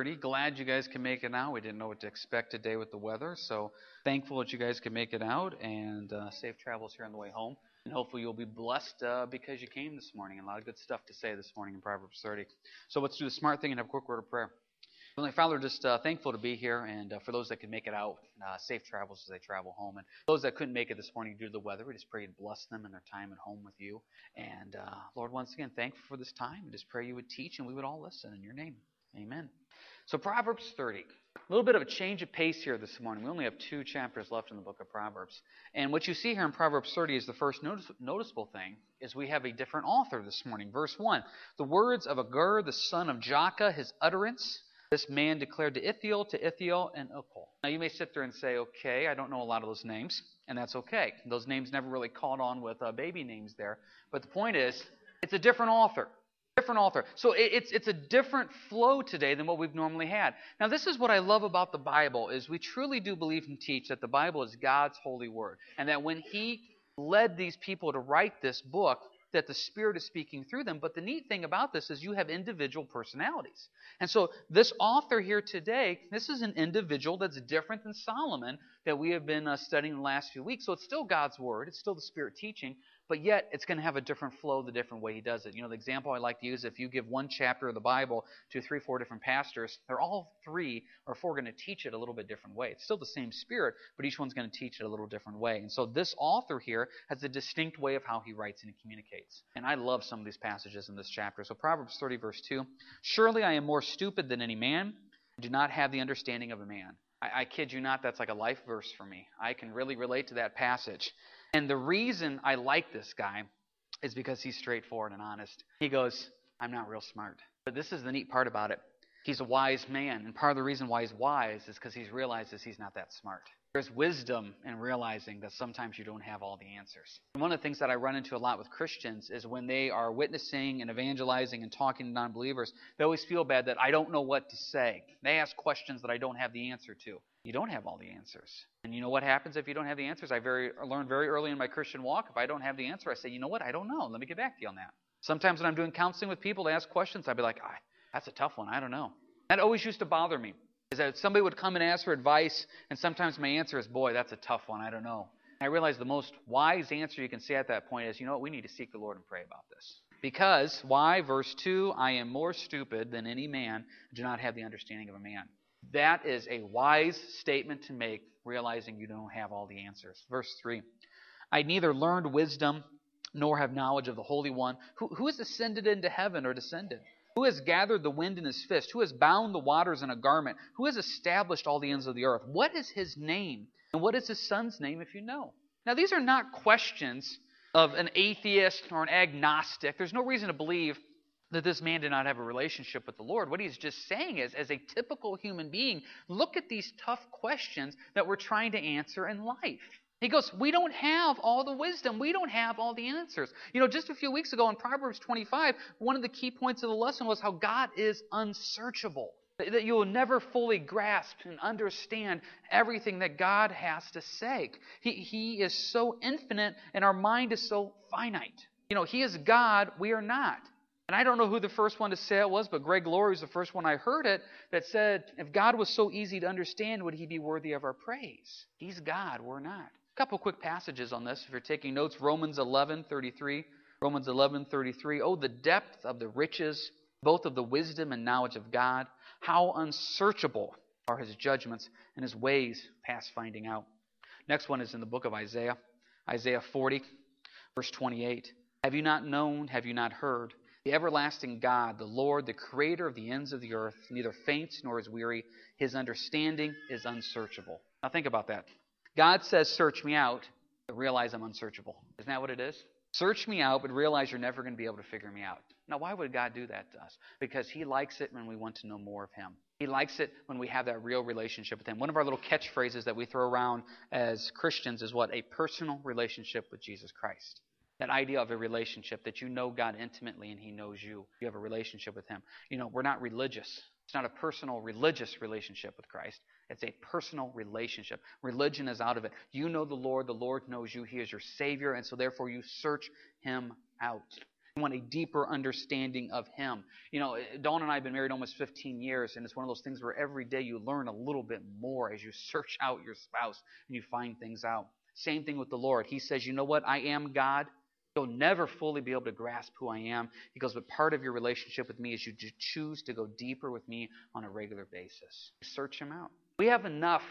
Pretty glad you guys can make it out. We didn't know what to expect today with the weather, so thankful that you guys can make it out and uh, safe travels here on the way home. And hopefully you'll be blessed uh, because you came this morning. A lot of good stuff to say this morning in Proverbs 30. So let's do the smart thing and have a quick word of prayer. Heavenly Father, just uh, thankful to be here, and uh, for those that could make it out, uh, safe travels as they travel home. And those that couldn't make it this morning due to the weather, we just pray you'd bless them and their time at home with you. And uh, Lord, once again, thankful for this time. We just pray you would teach and we would all listen in your name. Amen. So, Proverbs 30. A little bit of a change of pace here this morning. We only have two chapters left in the book of Proverbs. And what you see here in Proverbs 30 is the first notice, noticeable thing is we have a different author this morning. Verse 1. The words of Agur, the son of Jakeh, his utterance, this man declared to Ithiel, to Ithiel, and Ukal. Now you may sit there and say, okay, I don't know a lot of those names, and that's okay. Those names never really caught on with uh, baby names there. But the point is, it's a different author different author. So it's, it's a different flow today than what we've normally had. Now, this is what I love about the Bible is we truly do believe and teach that the Bible is God's holy word. And that when he led these people to write this book, that the Spirit is speaking through them. But the neat thing about this is you have individual personalities. And so this author here today, this is an individual that's different than Solomon that we have been uh, studying the last few weeks. So it's still God's Word, it's still the Spirit teaching, but yet it's going to have a different flow the different way he does it. You know, the example I like to use if you give one chapter of the Bible to three, four different pastors, they're all three or four going to teach it a little bit different way. It's still the same spirit, but each one's going to teach it a little different way. And so this author here has a distinct way of how he writes and he communicates. And I love some of these passages in this chapter. So Proverbs 30, verse 2 Surely I am more stupid than any man, and do not have the understanding of a man. I, I kid you not, that's like a life verse for me. I can really relate to that passage. And the reason I like this guy is because he's straightforward and honest. He goes, I'm not real smart. But this is the neat part about it. He's a wise man. And part of the reason why he's wise is because he realizes he's not that smart. There's wisdom in realizing that sometimes you don't have all the answers. And one of the things that I run into a lot with Christians is when they are witnessing and evangelizing and talking to non believers, they always feel bad that I don't know what to say. They ask questions that I don't have the answer to. You don't have all the answers. And you know what happens if you don't have the answers? I very learned very early in my Christian walk. If I don't have the answer, I say, you know what? I don't know. Let me get back to you on that. Sometimes when I'm doing counseling with people, they ask questions. I'd be like, ah, that's a tough one. I don't know. That always used to bother me. Is that somebody would come and ask for advice, and sometimes my answer is, boy, that's a tough one. I don't know. I realize the most wise answer you can say at that point is, you know what? We need to seek the Lord and pray about this. Because, why? Verse 2 I am more stupid than any man, I do not have the understanding of a man. That is a wise statement to make, realizing you don't have all the answers. Verse 3 I neither learned wisdom nor have knowledge of the Holy One. Who, who has ascended into heaven or descended? Who has gathered the wind in his fist? Who has bound the waters in a garment? Who has established all the ends of the earth? What is his name? And what is his son's name, if you know? Now, these are not questions of an atheist or an agnostic. There's no reason to believe that this man did not have a relationship with the Lord. What he's just saying is, as a typical human being, look at these tough questions that we're trying to answer in life. He goes, We don't have all the wisdom. We don't have all the answers. You know, just a few weeks ago in Proverbs 25, one of the key points of the lesson was how God is unsearchable. That you will never fully grasp and understand everything that God has to say. He, he is so infinite, and our mind is so finite. You know, He is God, we are not. And I don't know who the first one to say it was, but Greg Laurie was the first one I heard it that said, if God was so easy to understand, would he be worthy of our praise? He's God, we're not. A couple quick passages on this. If you're taking notes, Romans 11, 33. Romans 11, 33. Oh, the depth of the riches, both of the wisdom and knowledge of God. How unsearchable are his judgments and his ways past finding out. Next one is in the book of Isaiah, Isaiah 40, verse 28. Have you not known? Have you not heard? The everlasting God, the Lord, the creator of the ends of the earth, neither faints nor is weary. His understanding is unsearchable. Now think about that. God says, Search me out, but realize I'm unsearchable. Isn't that what it is? Search me out, but realize you're never going to be able to figure me out. Now, why would God do that to us? Because He likes it when we want to know more of Him. He likes it when we have that real relationship with Him. One of our little catchphrases that we throw around as Christians is what? A personal relationship with Jesus Christ. That idea of a relationship, that you know God intimately and He knows you. You have a relationship with Him. You know, we're not religious. It's not a personal religious relationship with Christ. It's a personal relationship. Religion is out of it. You know the Lord, the Lord knows you. He is your Savior, and so therefore you search Him out. You want a deeper understanding of Him. You know, Dawn and I have been married almost 15 years, and it's one of those things where every day you learn a little bit more as you search out your spouse and you find things out. Same thing with the Lord. He says, You know what? I am God. You'll never fully be able to grasp who I am. He goes, But part of your relationship with me is you choose to go deeper with me on a regular basis. Search Him out. We have enough,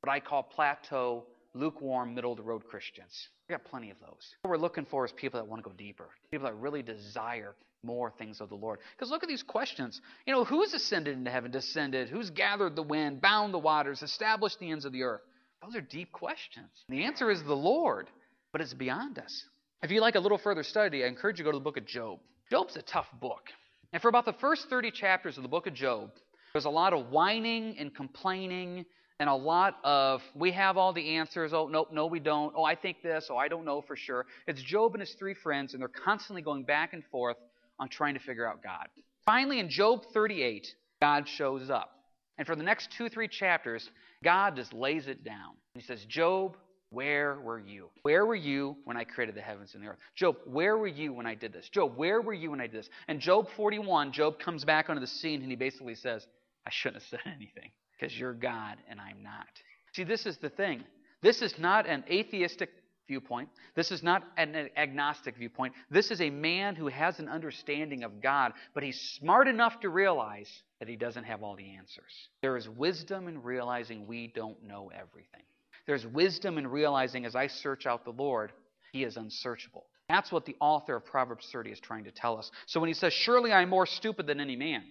what I call plateau, lukewarm, middle of the road Christians. We got plenty of those. What we're looking for is people that want to go deeper, people that really desire more things of the Lord. Because look at these questions. You know, who's ascended into heaven, descended? Who's gathered the wind, bound the waters, established the ends of the earth? Those are deep questions. The answer is the Lord, but it's beyond us. If you like a little further study, I encourage you to go to the book of Job. Job's a tough book. And for about the first 30 chapters of the book of Job, there's a lot of whining and complaining and a lot of we have all the answers. Oh, nope, no, we don't. Oh, I think this. Oh, I don't know for sure. It's Job and his three friends, and they're constantly going back and forth on trying to figure out God. Finally, in Job 38, God shows up. And for the next two, three chapters, God just lays it down. He says, Job, where were you? Where were you when I created the heavens and the earth? Job, where were you when I did this? Job, where were you when I did this? And Job 41, Job comes back onto the scene and he basically says, I shouldn't have said anything because you're God and I'm not. See, this is the thing. This is not an atheistic viewpoint. This is not an agnostic viewpoint. This is a man who has an understanding of God, but he's smart enough to realize that he doesn't have all the answers. There is wisdom in realizing we don't know everything. There's wisdom in realizing as I search out the Lord, he is unsearchable. That's what the author of Proverbs 30 is trying to tell us. So when he says, Surely I'm more stupid than any man,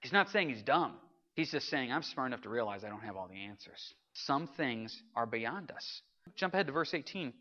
he's not saying he's dumb. He's just saying, I'm smart enough to realize I don't have all the answers. Some things are beyond us. Jump ahead to verse 18.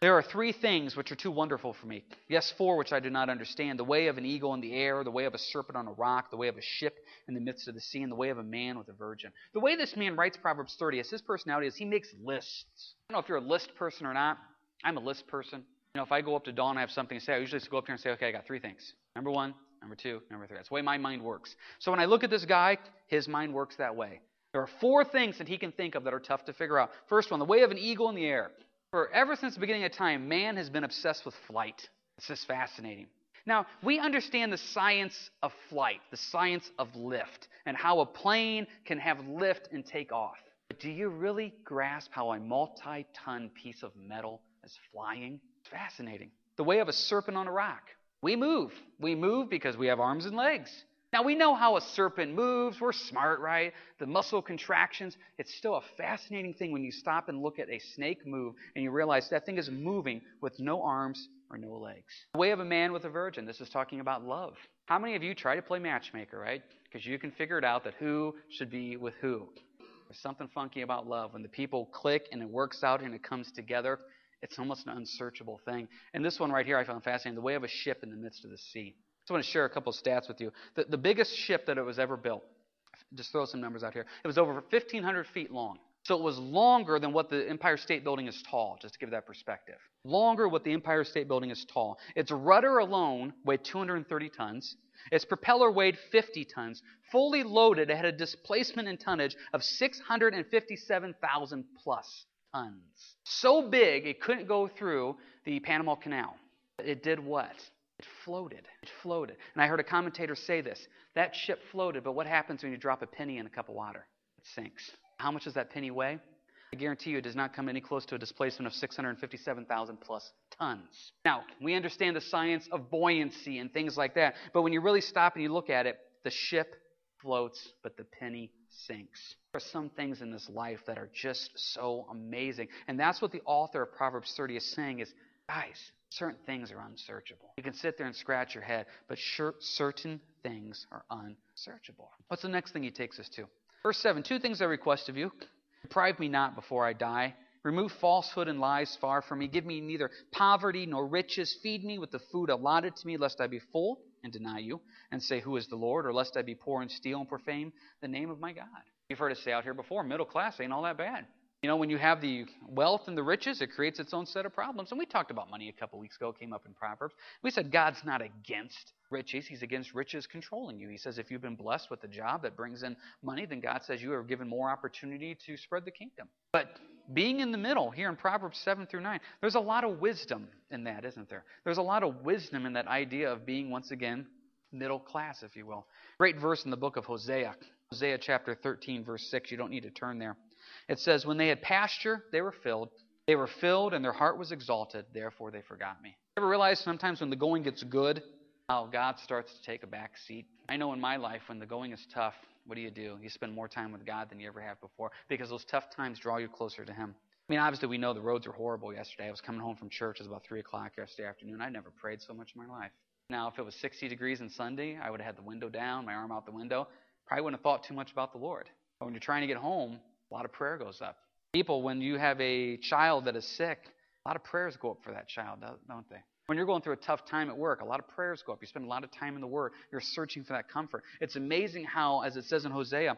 There are three things which are too wonderful for me. Yes, four which I do not understand the way of an eagle in the air, the way of a serpent on a rock, the way of a ship in the midst of the sea, and the way of a man with a virgin. The way this man writes Proverbs 30 is his personality is he makes lists. I don't know if you're a list person or not. I'm a list person. You know, if I go up to Dawn I have something to say, I usually just go up here and say, okay, I got three things. Number one, Number two, number three. That's the way my mind works. So when I look at this guy, his mind works that way. There are four things that he can think of that are tough to figure out. First one, the way of an eagle in the air. For ever since the beginning of time, man has been obsessed with flight. It's just fascinating. Now, we understand the science of flight, the science of lift, and how a plane can have lift and take off. But do you really grasp how a multi ton piece of metal is flying? It's fascinating. The way of a serpent on a rock. We move. We move because we have arms and legs. Now, we know how a serpent moves. We're smart, right? The muscle contractions. It's still a fascinating thing when you stop and look at a snake move and you realize that thing is moving with no arms or no legs. The way of a man with a virgin. This is talking about love. How many of you try to play matchmaker, right? Because you can figure it out that who should be with who. There's something funky about love. When the people click and it works out and it comes together, it's almost an unsearchable thing. And this one right here I found fascinating the way of a ship in the midst of the sea. I want to share a couple of stats with you. The, the biggest ship that it was ever built, just throw some numbers out here, it was over 1,500 feet long. So it was longer than what the Empire State Building is tall, just to give that perspective. Longer what the Empire State Building is tall. Its rudder alone weighed 230 tons. Its propeller weighed 50 tons. Fully loaded, it had a displacement in tonnage of 657,000 plus tons. So big it couldn't go through the Panama Canal. It did what? It floated. It floated. And I heard a commentator say this that ship floated, but what happens when you drop a penny in a cup of water? It sinks. How much does that penny weigh? I guarantee you it does not come any close to a displacement of 657,000 plus tons. Now, we understand the science of buoyancy and things like that, but when you really stop and you look at it, the ship floats, but the penny sinks. There are some things in this life that are just so amazing. And that's what the author of Proverbs 30 is saying is, guys, certain things are unsearchable. You can sit there and scratch your head, but sure, certain things are unsearchable. What's the next thing he takes us to? Verse 7 Two things I request of you. Deprive me not before I die. Remove falsehood and lies far from me. Give me neither poverty nor riches. Feed me with the food allotted to me, lest I be full and deny you, and say, Who is the Lord? Or lest I be poor and steal and profane the name of my God. You've heard us say out here before middle class ain't all that bad. You know, when you have the wealth and the riches, it creates its own set of problems. And we talked about money a couple weeks ago, came up in Proverbs. We said God's not against riches, He's against riches controlling you. He says if you've been blessed with a job that brings in money, then God says you are given more opportunity to spread the kingdom. But being in the middle here in Proverbs 7 through 9. There's a lot of wisdom in that, isn't there? There's a lot of wisdom in that idea of being, once again, middle class, if you will. Great verse in the book of Hosea. Hosea chapter 13, verse 6. You don't need to turn there. It says, When they had pasture, they were filled. They were filled, and their heart was exalted. Therefore, they forgot me. Ever realize sometimes when the going gets good, how God starts to take a back seat? I know in my life, when the going is tough, what do you do? You spend more time with God than you ever have before because those tough times draw you closer to Him. I mean, obviously, we know the roads are horrible yesterday. I was coming home from church. It was about 3 o'clock yesterday afternoon. I never prayed so much in my life. Now, if it was 60 degrees on Sunday, I would have had the window down, my arm out the window. Probably wouldn't have thought too much about the Lord. But when you're trying to get home, a lot of prayer goes up. People, when you have a child that is sick, a lot of prayers go up for that child, don't they? When you're going through a tough time at work, a lot of prayers go up. You spend a lot of time in the Word. You're searching for that comfort. It's amazing how, as it says in Hosea,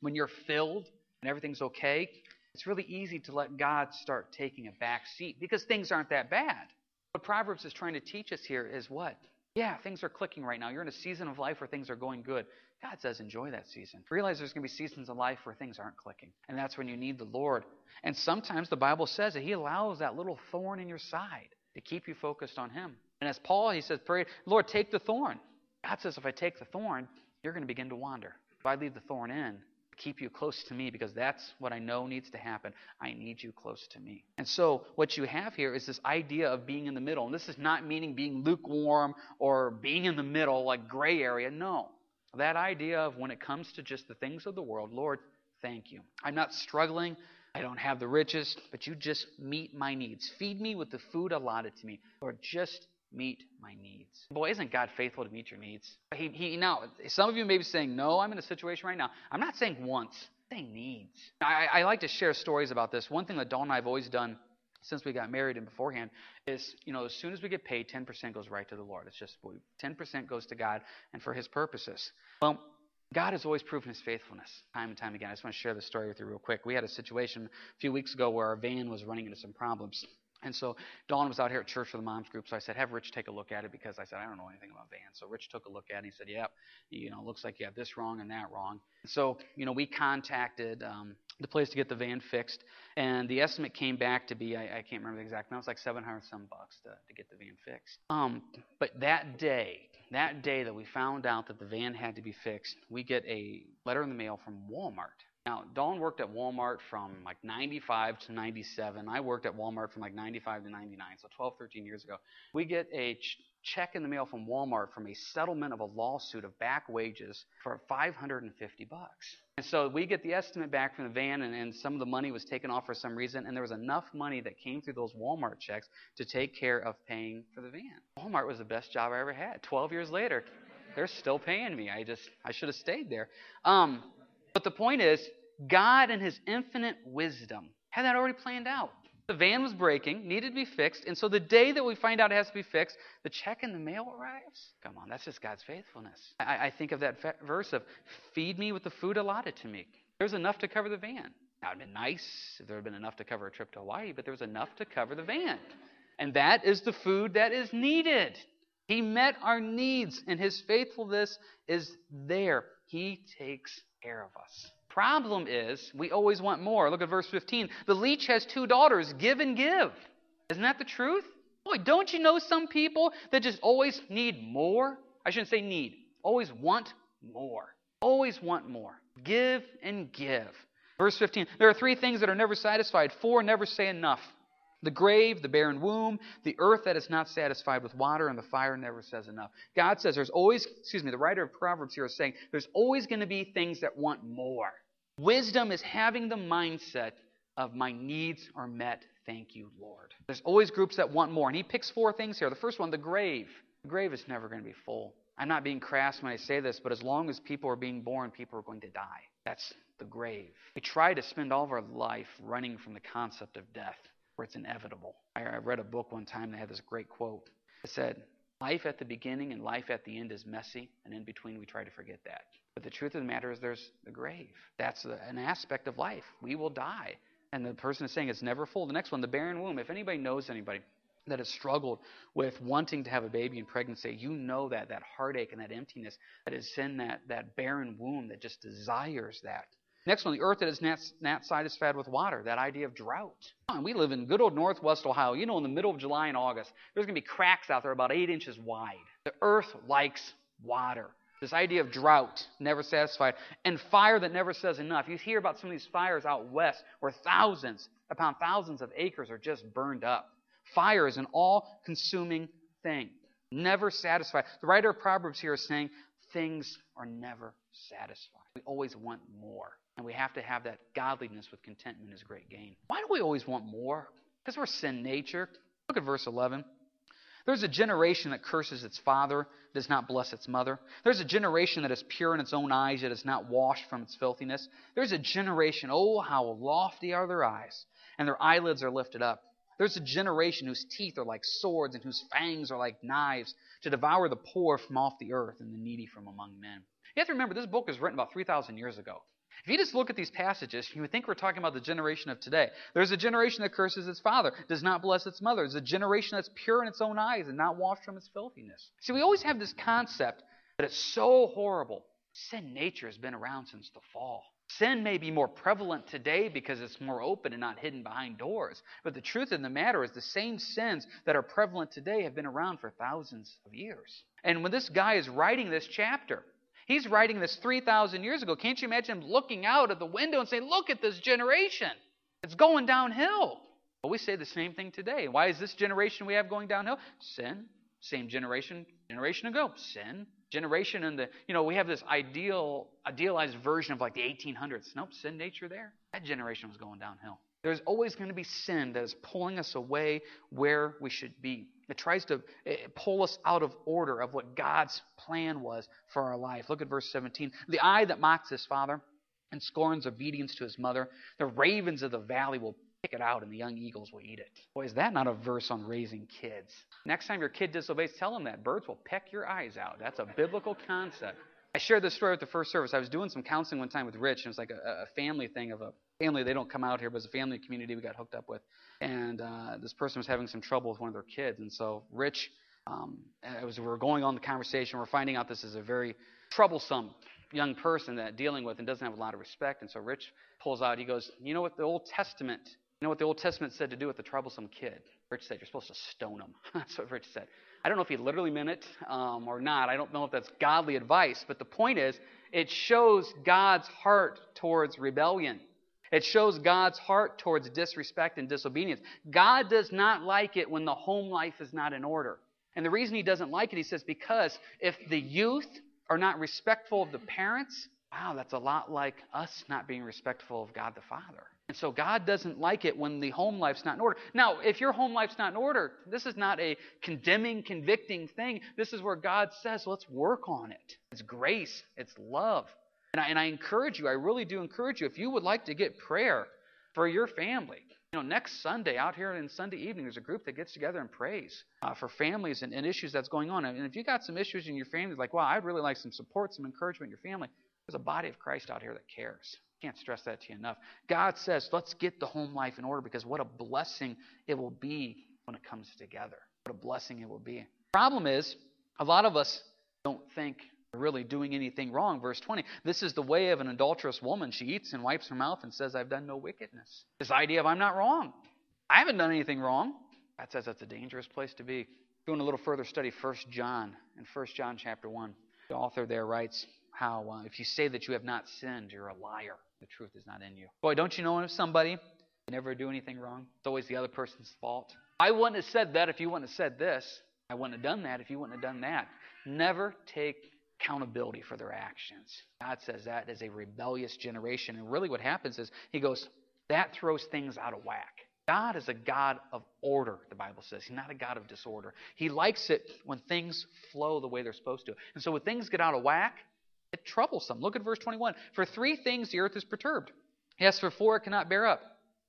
when you're filled and everything's okay, it's really easy to let God start taking a back seat because things aren't that bad. What Proverbs is trying to teach us here is what? Yeah, things are clicking right now. You're in a season of life where things are going good. God says enjoy that season. Realize there's going to be seasons of life where things aren't clicking. And that's when you need the Lord. And sometimes the Bible says that He allows that little thorn in your side to keep you focused on Him. And as Paul, he says, pray, Lord, take the thorn. God says, if I take the thorn, you're going to begin to wander. If I leave the thorn in, keep you close to me because that's what I know needs to happen. I need you close to me. And so, what you have here is this idea of being in the middle. And this is not meaning being lukewarm or being in the middle, like gray area. No. That idea of when it comes to just the things of the world, Lord, thank you. I'm not struggling. I don't have the riches, but you just meet my needs. Feed me with the food allotted to me. Lord, just meet my needs. Boy, isn't God faithful to meet your needs? He, he now, some of you may be saying, no, I'm in a situation right now. I'm not saying once. I'm saying needs. I, I like to share stories about this. One thing that Dawn and I have always done since we got married and beforehand is, you know, as soon as we get paid, 10% goes right to the Lord. It's just 10% goes to God and for His purposes. Well, God has always proven his faithfulness time and time again. I just want to share this story with you real quick. We had a situation a few weeks ago where our van was running into some problems. And so Dawn was out here at church for the moms group, so I said, have Rich take a look at it because I said, I don't know anything about vans. So Rich took a look at it and he said, yep, you know, looks like you have this wrong and that wrong. So, you know, we contacted um, the place to get the van fixed, and the estimate came back to be, I, I can't remember the exact amount, it was like 700 some bucks to, to get the van fixed. Um, but that day, that day that we found out that the van had to be fixed, we get a letter in the mail from Walmart now, Dawn worked at Walmart from like 95 to 97. I worked at Walmart from like 95 to 99, so 12, 13 years ago. We get a ch- check in the mail from Walmart from a settlement of a lawsuit of back wages for 550 bucks. And so we get the estimate back from the van, and, and some of the money was taken off for some reason, and there was enough money that came through those Walmart checks to take care of paying for the van. Walmart was the best job I ever had. 12 years later, they're still paying me. I just I should have stayed there. Um, but the point is, God in His infinite wisdom had that already planned out. The van was breaking, needed to be fixed, and so the day that we find out it has to be fixed, the check in the mail arrives. Come on, that's just God's faithfulness. I, I think of that verse of, feed me with the food allotted to me. There's enough to cover the van. Now, it would have been nice if there had been enough to cover a trip to Hawaii, but there was enough to cover the van. And that is the food that is needed. He met our needs, and His faithfulness is there. He takes care of us. Problem is, we always want more. Look at verse 15. The leech has two daughters, give and give. Isn't that the truth? Boy, don't you know some people that just always need more? I shouldn't say need, always want more. Always want more. Give and give. Verse 15. There are three things that are never satisfied, four never say enough the grave, the barren womb, the earth that is not satisfied with water, and the fire never says enough. God says there's always, excuse me, the writer of Proverbs here is saying there's always going to be things that want more. Wisdom is having the mindset of my needs are met. Thank you, Lord. There's always groups that want more. And he picks four things here. The first one, the grave. The grave is never going to be full. I'm not being crass when I say this, but as long as people are being born, people are going to die. That's the grave. We try to spend all of our life running from the concept of death where it's inevitable. I, read a book one time that had this great quote. It said, Life at the beginning and life at the end is messy, and in between we try to forget that. But the truth of the matter is there's the grave. That's an aspect of life. We will die. And the person is saying it's never full. The next one, the barren womb. If anybody knows anybody that has struggled with wanting to have a baby in pregnancy, you know that, that heartache and that emptiness that is in that, that barren womb that just desires that. Next one, the earth that is not, not satisfied with water. That idea of drought. We live in good old northwest Ohio. You know, in the middle of July and August, there's going to be cracks out there about eight inches wide. The earth likes water. This idea of drought, never satisfied, and fire that never says enough. You hear about some of these fires out west where thousands upon thousands of acres are just burned up. Fire is an all consuming thing, never satisfied. The writer of Proverbs here is saying things are never satisfied. We always want more. And we have to have that godliness with contentment is great gain. Why do we always want more? Because we're sin nature. Look at verse 11. There's a generation that curses its father, does not bless its mother. There's a generation that is pure in its own eyes, yet is not washed from its filthiness. There's a generation, oh, how lofty are their eyes, and their eyelids are lifted up. There's a generation whose teeth are like swords and whose fangs are like knives to devour the poor from off the earth and the needy from among men. You have to remember, this book was written about 3,000 years ago. If you just look at these passages, you would think we're talking about the generation of today. There's a generation that curses its father, does not bless its mother. There's a generation that's pure in its own eyes and not washed from its filthiness. See, we always have this concept that it's so horrible. Sin nature has been around since the fall. Sin may be more prevalent today because it's more open and not hidden behind doors. But the truth of the matter is, the same sins that are prevalent today have been around for thousands of years. And when this guy is writing this chapter, He's writing this 3,000 years ago. Can't you imagine him looking out at the window and saying, Look at this generation? It's going downhill. Well, we say the same thing today. Why is this generation we have going downhill? Sin. Same generation, generation ago. Sin. Generation in the, you know, we have this ideal, idealized version of like the 1800s. Nope, sin nature there. That generation was going downhill. There's always going to be sin that is pulling us away where we should be. It tries to pull us out of order of what God's plan was for our life. Look at verse 17. The eye that mocks his father and scorns obedience to his mother, the ravens of the valley will pick it out and the young eagles will eat it. Boy, is that not a verse on raising kids? Next time your kid disobeys, tell them that. Birds will peck your eyes out. That's a biblical concept. I shared this story at the first service. I was doing some counseling one time with Rich, and it was like a, a family thing of a family. They don't come out here, but it's a family community we got hooked up with. And uh, this person was having some trouble with one of their kids, and so Rich, um, as we were going on the conversation, we're finding out this is a very troublesome young person that dealing with and doesn't have a lot of respect. And so Rich pulls out. He goes, "You know what the Old Testament? You know what the Old Testament said to do with the troublesome kid?" Rich said, "You're supposed to stone him." That's what Rich said. I don't know if he literally meant it um, or not. I don't know if that's godly advice, but the point is, it shows God's heart towards rebellion. It shows God's heart towards disrespect and disobedience. God does not like it when the home life is not in order. And the reason he doesn't like it, he says, because if the youth are not respectful of the parents, wow, that's a lot like us not being respectful of God the Father. And so God doesn't like it when the home life's not in order. Now, if your home life's not in order, this is not a condemning, convicting thing. This is where God says, let's work on it. It's grace, it's love. And I, and I encourage you, I really do encourage you, if you would like to get prayer for your family, you know, next Sunday out here in Sunday evening, there's a group that gets together and prays uh, for families and, and, issues that's going on. And if you got some issues in your family, like, wow, I'd really like some support, some encouragement in your family, there's a body of Christ out here that cares. Can't stress that to you enough. God says, let's get the home life in order because what a blessing it will be when it comes together. What a blessing it will be. Problem is, a lot of us don't think we're really doing anything wrong. Verse 20 This is the way of an adulterous woman. She eats and wipes her mouth and says, I've done no wickedness. This idea of I'm not wrong. I haven't done anything wrong. That says that's a dangerous place to be. Doing a little further study, 1 John. In 1 John chapter 1, the author there writes how uh, if you say that you have not sinned, you're a liar. The truth is not in you. Boy, don't you know if somebody never do anything wrong? It's always the other person's fault. I wouldn't have said that if you wouldn't have said this. I wouldn't have done that if you wouldn't have done that. Never take accountability for their actions. God says that is a rebellious generation. And really what happens is he goes, that throws things out of whack. God is a God of order, the Bible says. He's not a God of disorder. He likes it when things flow the way they're supposed to. And so when things get out of whack, it's troublesome. Look at verse 21. For three things the earth is perturbed. Yes, for four it cannot bear up.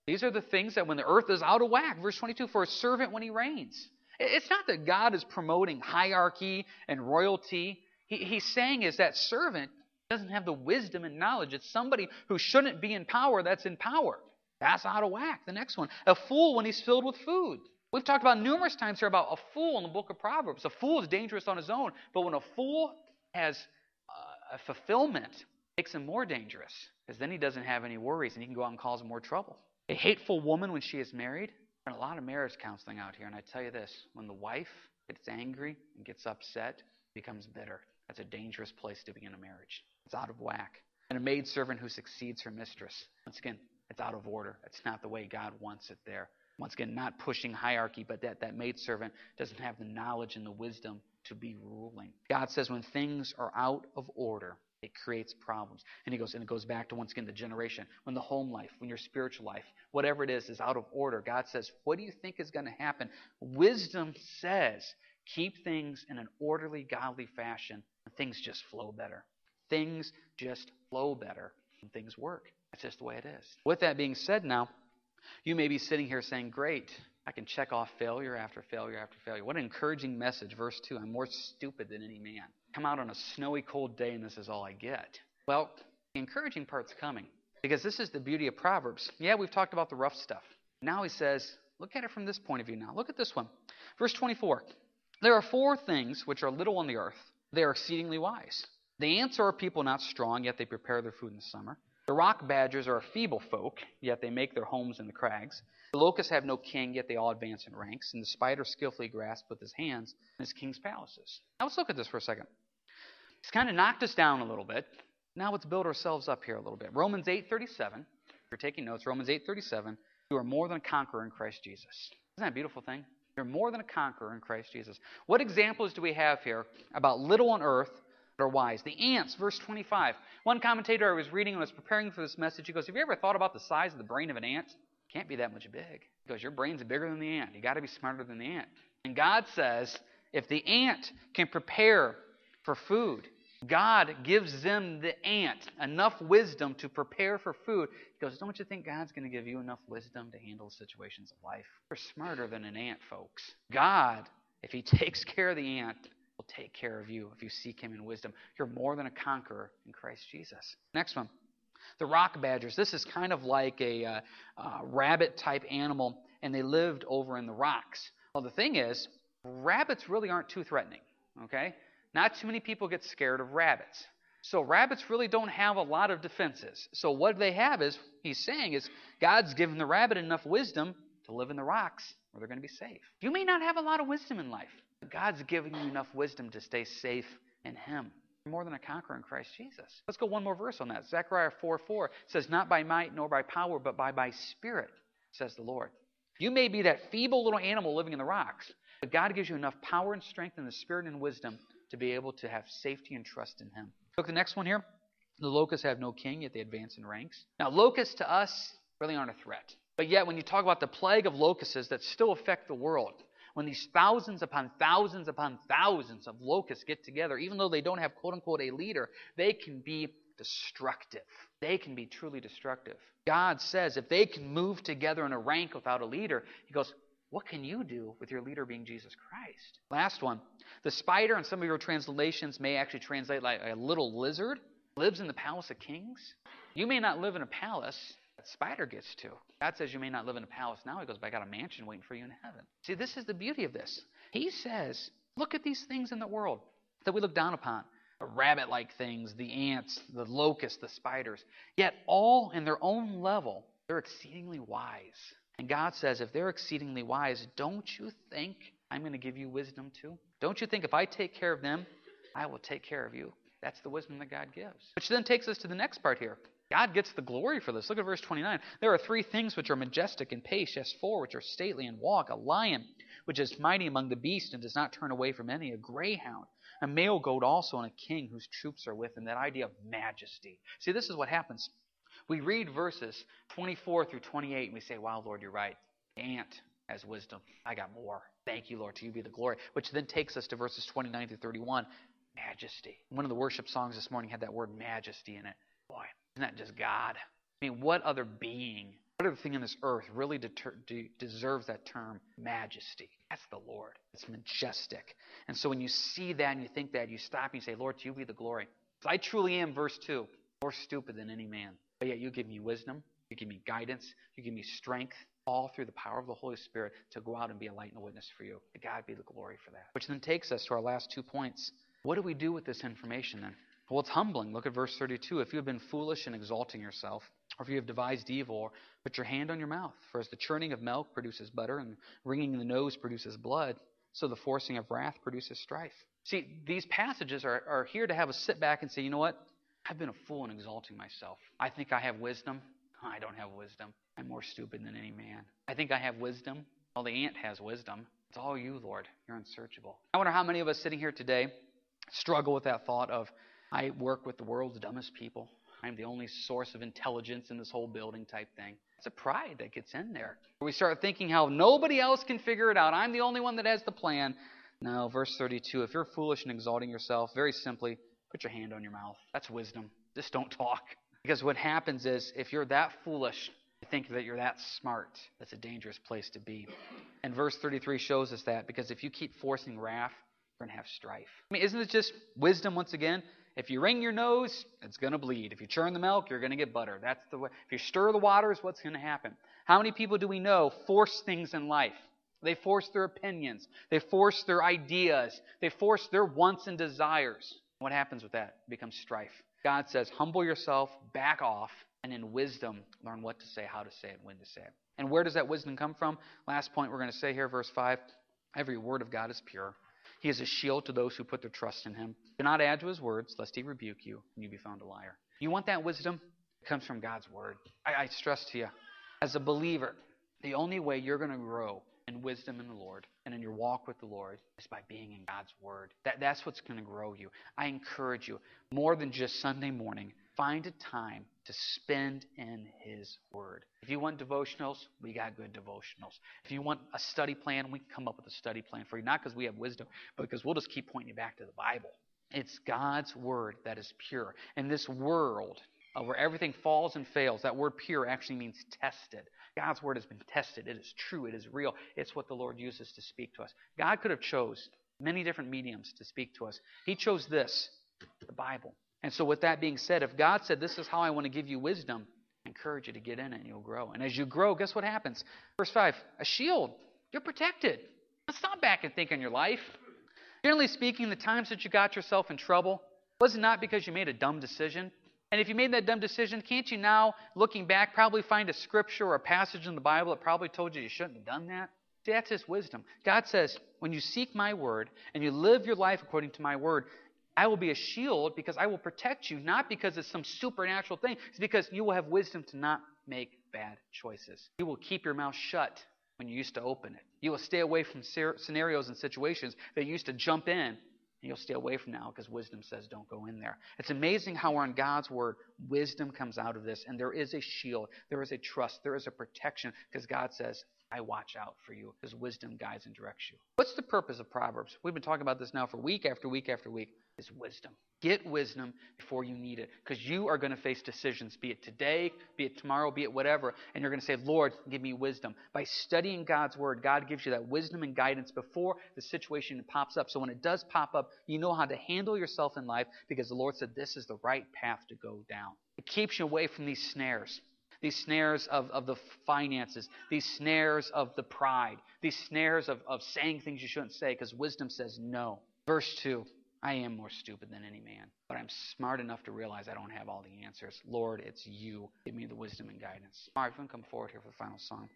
These are the things that when the earth is out of whack. Verse 22 For a servant when he reigns. It's not that God is promoting hierarchy and royalty. He, he's saying is that servant doesn't have the wisdom and knowledge. It's somebody who shouldn't be in power that's in power. That's out of whack. The next one. A fool when he's filled with food. We've talked about numerous times here about a fool in the book of Proverbs. A fool is dangerous on his own, but when a fool has a fulfillment makes him more dangerous because then he doesn't have any worries and he can go out and cause more trouble. A hateful woman when she is married, and a lot of marriage counseling out here, and I tell you this when the wife gets angry and gets upset, becomes bitter. That's a dangerous place to be in a marriage. It's out of whack. And a maidservant who succeeds her mistress. Once again, it's out of order. It's not the way God wants it there. Once again, not pushing hierarchy, but that, that maidservant doesn't have the knowledge and the wisdom to be ruling. God says when things are out of order, it creates problems. And he goes, and it goes back to once again the generation. When the home life, when your spiritual life, whatever it is, is out of order, God says, What do you think is going to happen? Wisdom says, keep things in an orderly, godly fashion, and things just flow better. Things just flow better and things work. That's just the way it is. With that being said, now, you may be sitting here saying, Great, I can check off failure after failure after failure. What an encouraging message. Verse 2 I'm more stupid than any man. Come out on a snowy, cold day, and this is all I get. Well, the encouraging part's coming because this is the beauty of Proverbs. Yeah, we've talked about the rough stuff. Now he says, Look at it from this point of view now. Look at this one. Verse 24 There are four things which are little on the earth, they are exceedingly wise. The ants are a people not strong, yet they prepare their food in the summer. The rock badgers are a feeble folk, yet they make their homes in the crags. The locusts have no king, yet they all advance in ranks. And the spider skillfully grasps with his hands his king's palaces. Now let's look at this for a second. He's kind of knocked us down a little bit. Now let's build ourselves up here a little bit. Romans 8:37. If you're taking notes, Romans 8:37. You are more than a conqueror in Christ Jesus. Isn't that a beautiful thing? You're more than a conqueror in Christ Jesus. What examples do we have here about little on earth are wise. The ants, verse 25. One commentator I was reading I was preparing for this message, he goes, Have you ever thought about the size of the brain of an ant? Can't be that much big. He goes, Your brain's bigger than the ant. You got to be smarter than the ant. And God says, if the ant can prepare for food, God gives them, the ant, enough wisdom to prepare for food. He goes, Don't you think God's going to give you enough wisdom to handle situations of life? You're smarter than an ant, folks. God, if He takes care of the ant, will take care of you if you seek Him in wisdom. You're more than a conqueror in Christ Jesus. Next one. The rock badgers. This is kind of like a uh, uh, rabbit type animal, and they lived over in the rocks. Well, the thing is, rabbits really aren't too threatening, okay? Not too many people get scared of rabbits. So rabbits really don't have a lot of defenses. So what they have is, he's saying, is God's given the rabbit enough wisdom to live in the rocks where they're going to be safe. You may not have a lot of wisdom in life. God's given you enough wisdom to stay safe in Him. You're more than a conqueror in Christ Jesus. Let's go one more verse on that. Zechariah 4 4 says, Not by might nor by power, but by my spirit, says the Lord. You may be that feeble little animal living in the rocks, but God gives you enough power and strength and the spirit and wisdom to be able to have safety and trust in Him. Look the next one here. The locusts have no king, yet they advance in ranks. Now, locusts to us really aren't a threat. But yet, when you talk about the plague of locusts that still affect the world, when these thousands upon thousands upon thousands of locusts get together, even though they don't have quote unquote a leader, they can be destructive. They can be truly destructive. God says if they can move together in a rank without a leader, He goes, what can you do with your leader being Jesus Christ? Last one. The spider, in some of your translations, may actually translate like a little lizard, lives in the palace of kings. You may not live in a palace, spider gets to. God says you may not live in a palace now. He goes, but I got a mansion waiting for you in heaven. See, this is the beauty of this. He says, look at these things in the world that we look down upon. The rabbit like things, the ants, the locusts, the spiders. Yet all in their own level, they're exceedingly wise. And God says, if they're exceedingly wise, don't you think I'm going to give you wisdom too? Don't you think if I take care of them, I will take care of you? That's the wisdom that God gives. Which then takes us to the next part here. God gets the glory for this. Look at verse 29. There are three things which are majestic in pace, yes, four which are stately in walk a lion, which is mighty among the beasts and does not turn away from any, a greyhound, a male goat also, and a king whose troops are with him. That idea of majesty. See, this is what happens. We read verses 24 through 28 and we say, Wow, Lord, you're right. Ant has wisdom. I got more. Thank you, Lord. To you be the glory. Which then takes us to verses 29 through 31. Majesty. One of the worship songs this morning had that word majesty in it. Boy, isn't that just God? I mean, what other being, what other thing on this earth really deter- de- deserves that term majesty? That's the Lord. It's majestic. And so when you see that and you think that, you stop and you say, Lord, to you be the glory. I truly am, verse 2, more stupid than any man. But yet you give me wisdom, you give me guidance, you give me strength, all through the power of the Holy Spirit to go out and be a light and a witness for you. To God be the glory for that. Which then takes us to our last two points. What do we do with this information then? Well, it's humbling. Look at verse 32. If you have been foolish in exalting yourself, or if you have devised evil, put your hand on your mouth. For as the churning of milk produces butter, and wringing the nose produces blood, so the forcing of wrath produces strife. See, these passages are, are here to have us sit back and say, you know what? I've been a fool in exalting myself. I think I have wisdom. I don't have wisdom. I'm more stupid than any man. I think I have wisdom. Well, the ant has wisdom. It's all you, Lord. You're unsearchable. I wonder how many of us sitting here today struggle with that thought of, I work with the world's dumbest people. I'm the only source of intelligence in this whole building type thing. It's a pride that gets in there. We start thinking how nobody else can figure it out. I'm the only one that has the plan. No, verse 32 if you're foolish and exalting yourself, very simply, put your hand on your mouth. That's wisdom. Just don't talk. Because what happens is, if you're that foolish, you think that you're that smart, that's a dangerous place to be. And verse 33 shows us that because if you keep forcing wrath, you're going to have strife. I mean, isn't it just wisdom once again? If you wring your nose, it's going to bleed. If you churn the milk, you're going to get butter. That's the way. If you stir the waters, what's going to happen? How many people do we know force things in life? They force their opinions. They force their ideas. They force their wants and desires. What happens with that? It becomes strife. God says, humble yourself, back off, and in wisdom, learn what to say, how to say it, when to say it. And where does that wisdom come from? Last point we're going to say here, verse 5 every word of God is pure. He is a shield to those who put their trust in him. Do not add to his words, lest he rebuke you and you be found a liar. You want that wisdom? It comes from God's word. I, I stress to you, as a believer, the only way you're going to grow in wisdom in the Lord and in your walk with the Lord is by being in God's Word. That, that's what's going to grow you. I encourage you, more than just Sunday morning, find a time to spend in His Word. If you want devotionals, we got good devotionals. If you want a study plan, we can come up with a study plan for you. Not because we have wisdom, but because we'll just keep pointing you back to the Bible. It's God's Word that is pure. And this world, uh, where everything falls and fails, that word pure actually means tested. God's word has been tested. It is true. It is real. It's what the Lord uses to speak to us. God could have chose many different mediums to speak to us. He chose this, the Bible. And so with that being said, if God said, this is how I want to give you wisdom, I encourage you to get in it and you'll grow. And as you grow, guess what happens? Verse 5, a shield. You're protected. Stop back and think on your life. Generally speaking, the times that you got yourself in trouble was not because you made a dumb decision? And if you made that dumb decision, can't you now, looking back, probably find a scripture or a passage in the Bible that probably told you you shouldn't have done that? See, that's His wisdom. God says, when you seek my word and you live your life according to my word, I will be a shield because I will protect you, not because it's some supernatural thing. It's because you will have wisdom to not make bad choices. You will keep your mouth shut when you used to open it. You will stay away from scenarios and situations that you used to jump in and you'll stay away from now because wisdom says don't go in there. It's amazing how in God's word, wisdom comes out of this, and there is a shield, there is a trust, there is a protection because God says, I watch out for you because wisdom guides and directs you. What's the purpose of Proverbs? We've been talking about this now for week after week after week. Is wisdom. Get wisdom before you need it because you are going to face decisions, be it today, be it tomorrow, be it whatever, and you're going to say, Lord, give me wisdom. By studying God's Word, God gives you that wisdom and guidance before the situation pops up. So when it does pop up, you know how to handle yourself in life because the Lord said this is the right path to go down. It keeps you away from these snares these snares of, of the finances, these snares of the pride, these snares of, of saying things you shouldn't say because wisdom says no. Verse 2 I am more stupid than any man, but I'm smart enough to realize I don't have all the answers. Lord, it's you. Give me the wisdom and guidance. All right, if we can come forward here for the final song.